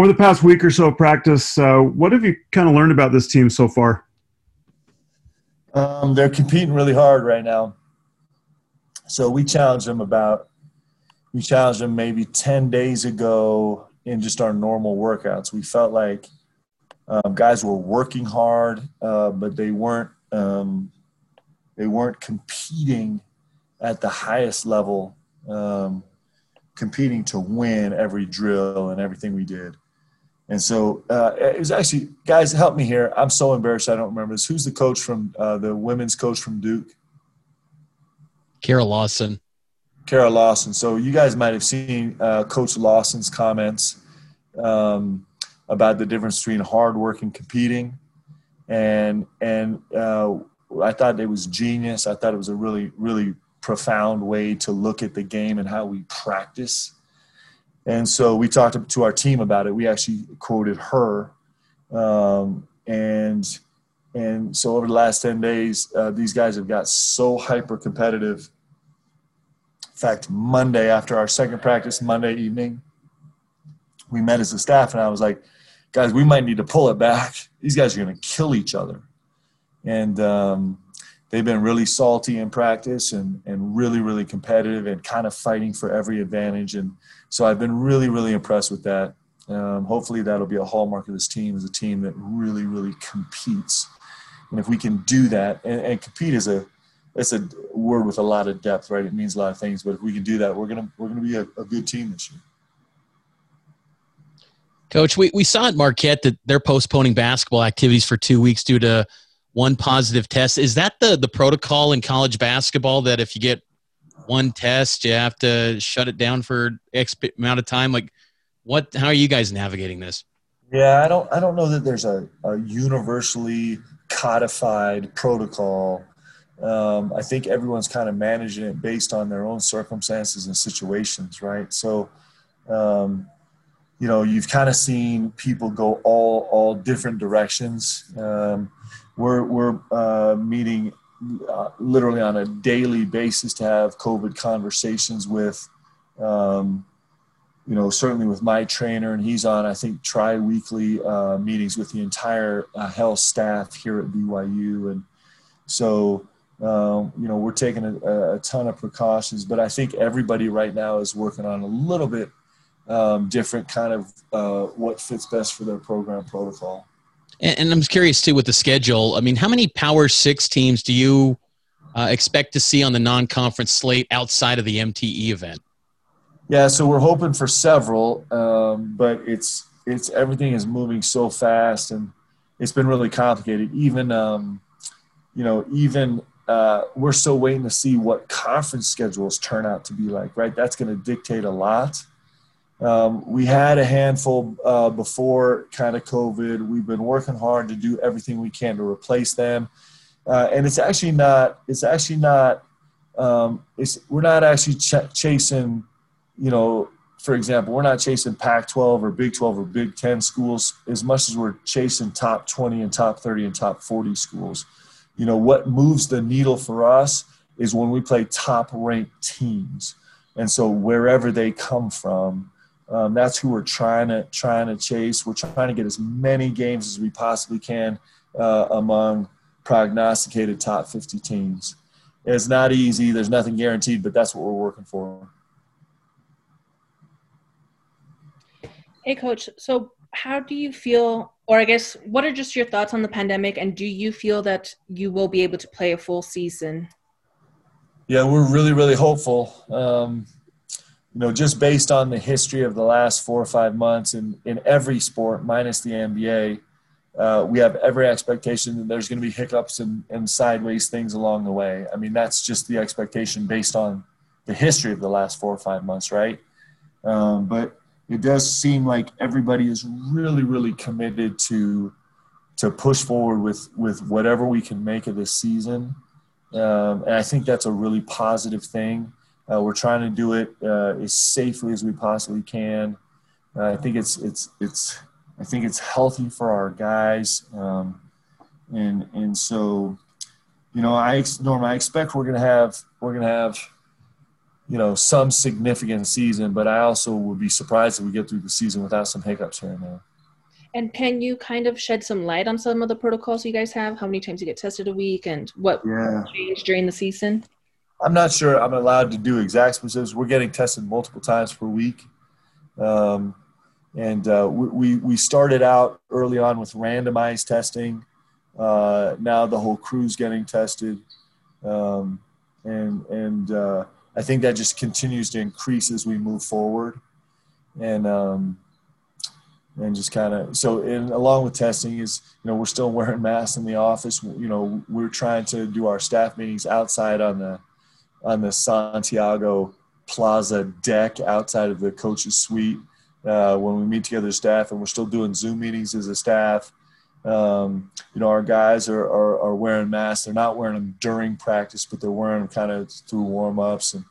over the past week or so of practice, uh, what have you kind of learned about this team so far? Um, they're competing really hard right now. So we challenged them about we challenged them maybe 10 days ago in just our normal workouts. We felt like um, guys were working hard, uh, but they weren't um, they weren't competing at the highest level, um, competing to win every drill and everything we did. And so uh, it was actually, guys, help me here. I'm so embarrassed. I don't remember this. Who's the coach from uh, the women's coach from Duke? Kara Lawson. Kara Lawson. So you guys might have seen uh, Coach Lawson's comments um, about the difference between hard work and competing, and and uh, I thought it was genius. I thought it was a really really profound way to look at the game and how we practice. And so we talked to our team about it. We actually quoted her, um, and and so over the last ten days, uh, these guys have got so hyper competitive In fact, Monday after our second practice, Monday evening, we met as a staff, and I was like, guys, we might need to pull it back. These guys are going to kill each other. And um, they've been really salty in practice and, and really, really competitive and kind of fighting for every advantage. And so I've been really, really impressed with that. Um, hopefully, that'll be a hallmark of this team as a team that really, really competes. And if we can do that, and, and compete is a it's a word with a lot of depth, right? It means a lot of things, but if we can do that, we're gonna we're gonna be a, a good team this year. Coach, we, we saw at Marquette that they're postponing basketball activities for two weeks due to one positive test. Is that the, the protocol in college basketball that if you get one test, you have to shut it down for X amount of time? Like, what? How are you guys navigating this? Yeah, I don't I don't know that there's a, a universally codified protocol um, I think everyone's kind of managing it based on their own circumstances and situations, right? So, um, you know, you've kind of seen people go all all different directions. Um, we're we're uh, meeting uh, literally on a daily basis to have COVID conversations with, um, you know, certainly with my trainer, and he's on I think tri-weekly uh, meetings with the entire uh, health staff here at BYU, and so um, you know, we're taking a, a, ton of precautions, but I think everybody right now is working on a little bit um, different kind of uh, what fits best for their program protocol. And, and, I'm curious too with the schedule. I mean, how many Power Six teams do you uh, expect to see on the non-conference slate outside of the MTE event? Yeah, so we're hoping for several, um, but it's it's everything is moving so fast and it's been really complicated. Even um, you know, even uh, we're still waiting to see what conference schedules turn out to be like, right? That's going to dictate a lot. Um, we had a handful uh, before kind of COVID. We've been working hard to do everything we can to replace them. Uh, and it's actually not, it's actually not, um, it's, we're not actually ch- chasing, you know, for example, we're not chasing Pac 12 or Big 12 or Big 10 schools as much as we're chasing top 20 and top 30 and top 40 schools you know what moves the needle for us is when we play top ranked teams and so wherever they come from um, that's who we're trying to trying to chase we're trying to get as many games as we possibly can uh, among prognosticated top 50 teams it's not easy there's nothing guaranteed but that's what we're working for hey coach so how do you feel or I guess, what are just your thoughts on the pandemic, and do you feel that you will be able to play a full season? Yeah, we're really, really hopeful. Um, you know, just based on the history of the last four or five months in, in every sport, minus the NBA, uh, we have every expectation that there's going to be hiccups and, and sideways things along the way. I mean, that's just the expectation based on the history of the last four or five months, right? Um, but it does seem like everybody is really, really committed to to push forward with with whatever we can make of this season, um, and I think that's a really positive thing. Uh, we're trying to do it uh, as safely as we possibly can. Uh, I think it's it's it's I think it's healthy for our guys, um, and and so you know I Norm I expect we're gonna have we're gonna have you know, some significant season. But I also would be surprised if we get through the season without some hiccups here and there. And can you kind of shed some light on some of the protocols you guys have? How many times you get tested a week and what Yeah. changed during the season? I'm not sure I'm allowed to do exact specifics. We're getting tested multiple times per week. Um, and uh, we, we, started out early on with randomized testing. Uh, now the whole crew's getting tested. Um, and and uh, I think that just continues to increase as we move forward. And um, and just kind of so and along with testing is you know we're still wearing masks in the office you know we're trying to do our staff meetings outside on the on the santiago plaza deck outside of the coach's suite uh, when we meet together staff and we're still doing zoom meetings as a staff um, you know our guys are, are, are wearing masks they're not wearing them during practice but they're wearing them kind of through warm-ups and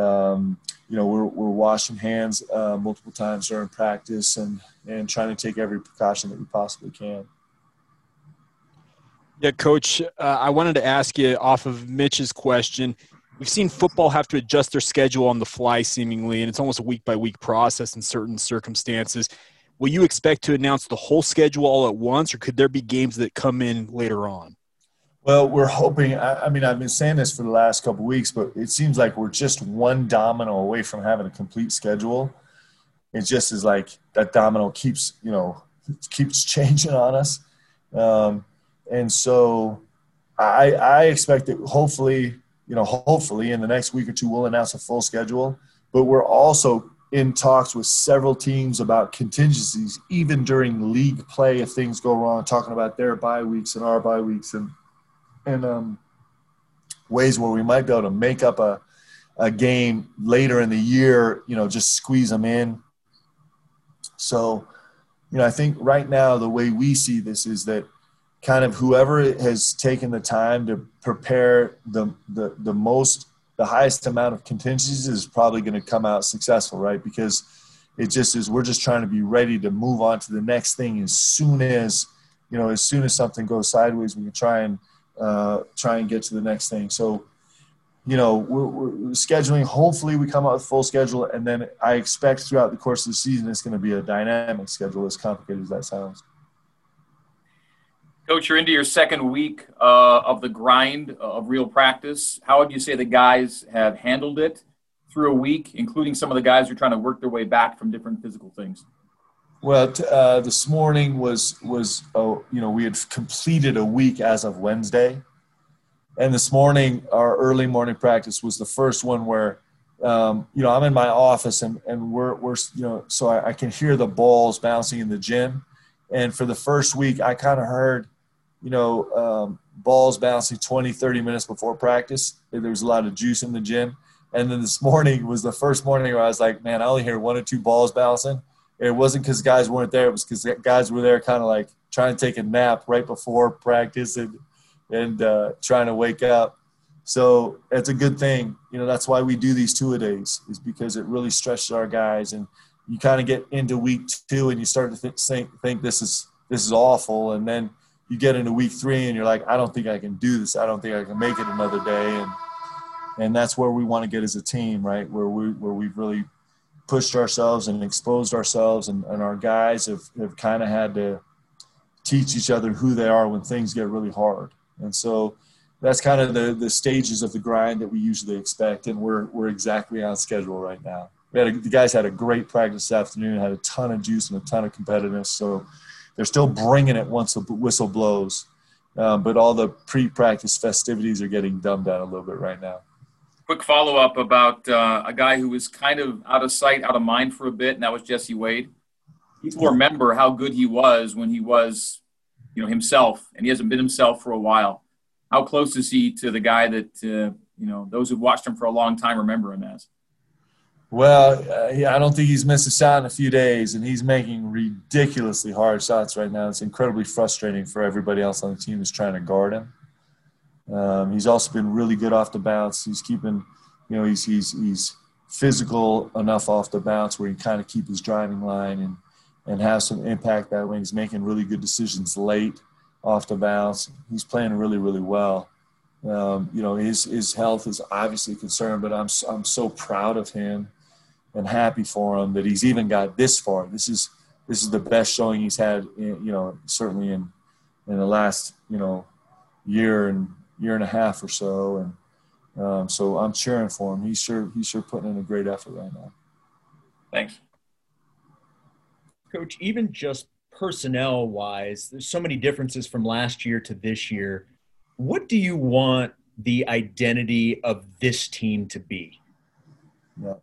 um, you know we're, we're washing hands uh, multiple times during practice and and trying to take every precaution that we possibly can Yeah, coach, uh, I wanted to ask you off of Mitch's question. We've seen football have to adjust their schedule on the fly, seemingly, and it's almost a week by week process in certain circumstances. Will you expect to announce the whole schedule all at once, or could there be games that come in later on? well we're hoping I, I mean i've been saying this for the last couple weeks but it seems like we're just one domino away from having a complete schedule it just is like that domino keeps you know keeps changing on us um, and so I, I expect that hopefully, you know, hopefully in the next week or two we'll announce a full schedule. But we're also in talks with several teams about contingencies, even during league play if things go wrong, talking about their bye weeks and our bye weeks and and um, ways where we might be able to make up a a game later in the year, you know, just squeeze them in. So, you know, I think right now the way we see this is that kind of whoever has taken the time to prepare the the, the most the highest amount of contingencies is probably going to come out successful right? Because it just is we're just trying to be ready to move on to the next thing as soon as you know as soon as something goes sideways we can try and uh, try and get to the next thing. So you know we're, we're scheduling hopefully we come out with full schedule and then i expect throughout the course of the season it's going to be a dynamic schedule as complicated as that sounds Coach, you're into your second week uh, of the grind of real practice. How would you say the guys have handled it through a week, including some of the guys who are trying to work their way back from different physical things? Well, t- uh, this morning was was oh, you know we had completed a week as of Wednesday, and this morning our early morning practice was the first one where um, you know I'm in my office and and we're we're you know so I, I can hear the balls bouncing in the gym, and for the first week I kind of heard you know um, balls bouncing 20 30 minutes before practice. There was a lot of juice in the gym, and then this morning was the first morning where I was like, man, I only hear one or two balls bouncing it wasn't because guys weren't there. It was because guys were there, kind of like trying to take a nap right before practice and and uh, trying to wake up. So it's a good thing. You know, that's why we do these two a days, is because it really stretches our guys. And you kind of get into week two and you start to think, think think this is this is awful, and then you get into week three and you're like, I don't think I can do this. I don't think I can make it another day. And and that's where we want to get as a team, right? Where we where we've really pushed ourselves and exposed ourselves and, and our guys have, have kind of had to teach each other who they are when things get really hard and so that's kind of the, the stages of the grind that we usually expect and we're, we're exactly on schedule right now we had a, the guys had a great practice afternoon had a ton of juice and a ton of competitiveness so they're still bringing it once the whistle blows um, but all the pre-practice festivities are getting dumbed down a little bit right now Quick follow up about uh, a guy who was kind of out of sight, out of mind for a bit, and that was Jesse Wade. People remember how good he was when he was, you know, himself, and he hasn't been himself for a while. How close is he to the guy that uh, you know those who've watched him for a long time remember him as? Well, uh, yeah, I don't think he's missed a shot in a few days, and he's making ridiculously hard shots right now. It's incredibly frustrating for everybody else on the team who's trying to guard him. Um, he's also been really good off the bounce. He's keeping, you know, he's he's he's physical enough off the bounce where he kind of keep his driving line and and have some impact that way. He's making really good decisions late off the bounce. He's playing really really well, Um, you know, his his health is obviously a concern, but I'm I'm so proud of him and happy for him that he's even got this far. This is this is the best showing he's had, in, you know, certainly in in the last you know year and year and a half or so, and um, so I'm cheering for him. He's sure he's sure putting in a great effort right now. Thanks, Coach. Even just personnel wise, there's so many differences from last year to this year. What do you want the identity of this team to be? Yeah.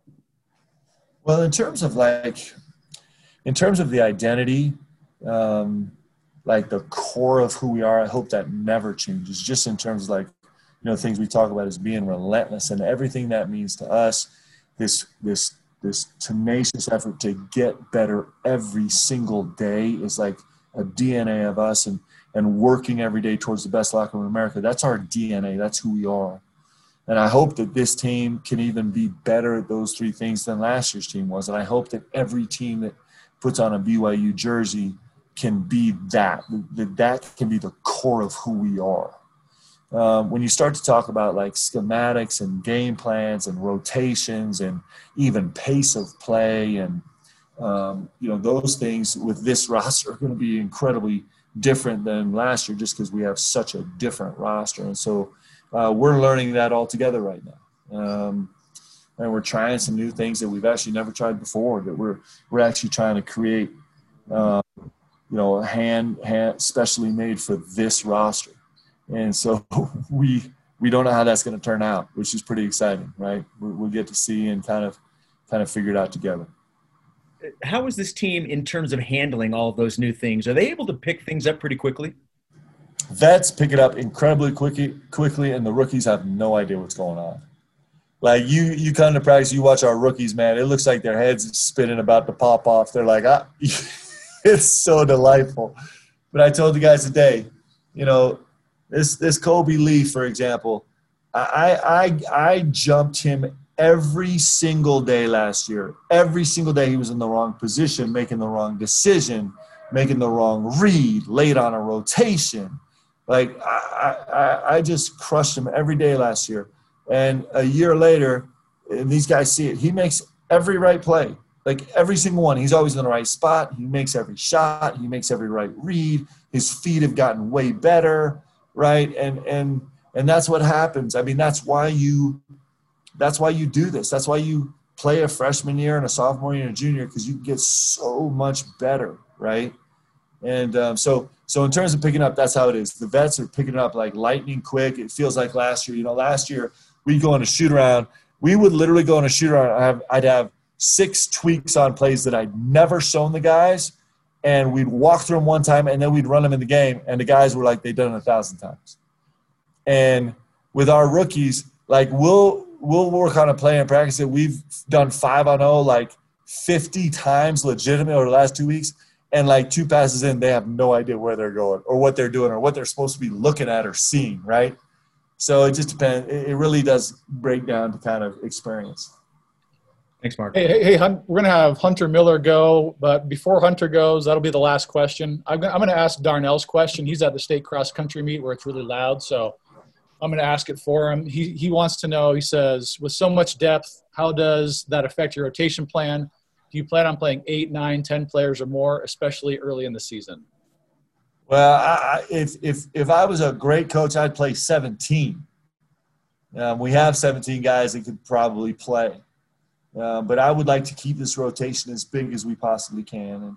Well, in terms of like, in terms of the identity, um, like the core of who we are, I hope that never changes. Just in terms of like, you know, things we talk about as being relentless and everything that means to us. This this this tenacious effort to get better every single day is like a DNA of us and and working every day towards the best locker room in America. That's our DNA. That's who we are. And I hope that this team can even be better at those three things than last year's team was. And I hope that every team that puts on a BYU jersey can be that. That that can be the core of who we are. Um, when you start to talk about like schematics and game plans and rotations and even pace of play and um, you know those things with this roster are going to be incredibly different than last year just because we have such a different roster and so uh, we're learning that all together right now um, and we're trying some new things that we've actually never tried before that we're we're actually trying to create uh, you know a hand hand specially made for this roster and so we we don't know how that's going to turn out, which is pretty exciting, right? We'll get to see and kind of kind of figure it out together. How is this team in terms of handling all of those new things? Are they able to pick things up pretty quickly? Vets pick it up incredibly quickly, quickly, and the rookies have no idea what's going on. Like you, you come to practice, you watch our rookies, man. It looks like their heads spinning about to pop off. They're like, ah, it's so delightful. But I told the guys today, you know, this this Kolby Lee, for example, I I I jumped him every single day last year. Every single day he was in the wrong position, making the wrong decision, making the wrong read, late on a rotation. Like I, I, I just crushed him every day last year. And a year later, and these guys see it, he makes every right play. Like every single one. He's always in the right spot. He makes every shot. He makes every right read. His feet have gotten way better right and and and that's what happens i mean that's why you that's why you do this that's why you play a freshman year and a sophomore year and a junior because you get so much better right and um, so so in terms of picking up that's how it is. The vets are picking up like lightning quick. It feels like last year you know last year we go on a shoot around. We would literally go on a shoot around. I'd have, six tweaks on plays that i'd never shown the guys and we'd walk through them one time and then we'd run them in the game and the guys were like they've done it a thousand times. And with our rookies like we'll we'll work on a play and practice that we've done five on oh like 50 times legitimate over the last two weeks and like two passes in they have no idea where they're going or what they're doing or what they're supposed to be looking at or seeing right so it just depends it really does break down to kind of experience Thanks, Mark. Hey, hey, hey we're going to have Hunter Miller go, but before Hunter goes, that'll be the last question. I'm, I'm going to ask Darnell's question. He's at the state cross country meet where it's really loud, so I'm going to ask it for him. He, he wants to know, he says, with so much depth, how does that affect your rotation plan? Do you plan on playing eight, nine, ten players or more, especially early in the season? Well, I, if, if, if I was a great coach, I'd play 17. Um, we have 17 guys that could probably play. Uh, but I would like to keep this rotation as big as we possibly can. And,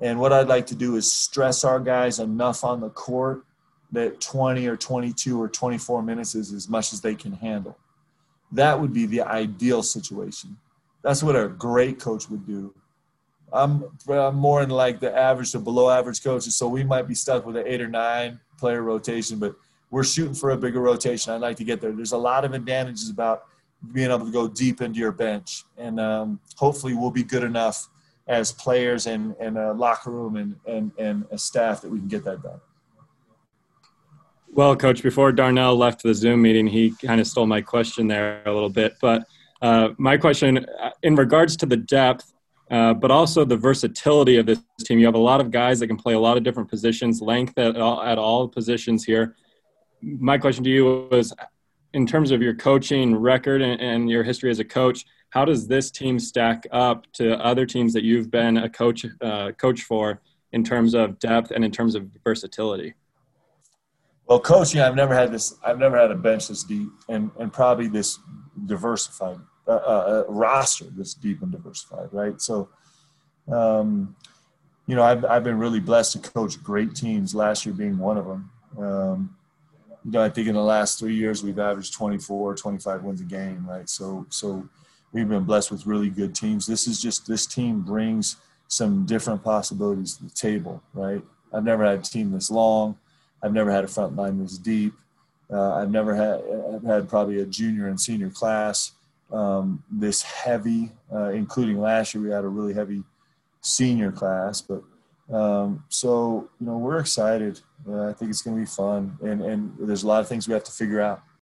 and what I'd like to do is stress our guys enough on the court that 20 or 22 or 24 minutes is as much as they can handle. That would be the ideal situation. That's what a great coach would do. I'm, I'm more in like the average to below average coaches, so we might be stuck with an eight or nine player rotation, but we're shooting for a bigger rotation. I'd like to get there. There's a lot of advantages about – being able to go deep into your bench. And um, hopefully, we'll be good enough as players and, and a locker room and, and, and a staff that we can get that done. Well, Coach, before Darnell left the Zoom meeting, he kind of stole my question there a little bit. But uh, my question, uh, in regards to the depth, uh, but also the versatility of this team, you have a lot of guys that can play a lot of different positions, length at all, at all positions here. my question to you was in terms of your coaching record and, and, your history as a coach, how does this team stack up to other teams that you've been a coach uh, coach for in terms of depth and in terms of versatility? Well, coaching, I've never had this. I've never had a bench this deep, and and probably this diversified uh, uh, roster this deep and diversified, right? So, um, you know, I've I've been really blessed to coach great teams. Last year being one of them. Um, you know, I think in the last three years we've averaged 24, 25 wins a game, right? So, so we've been blessed with really good teams. This is just this team brings some different possibilities to the table, right? I've never had a team this long. I've never had a front line this deep. Uh, I've never had I've had probably a junior and senior class um, this heavy, uh, including last year we had a really heavy senior class. But um, so you know we're excited. Uh, I think it's going to be fun, and and there's a lot of things we have to figure out.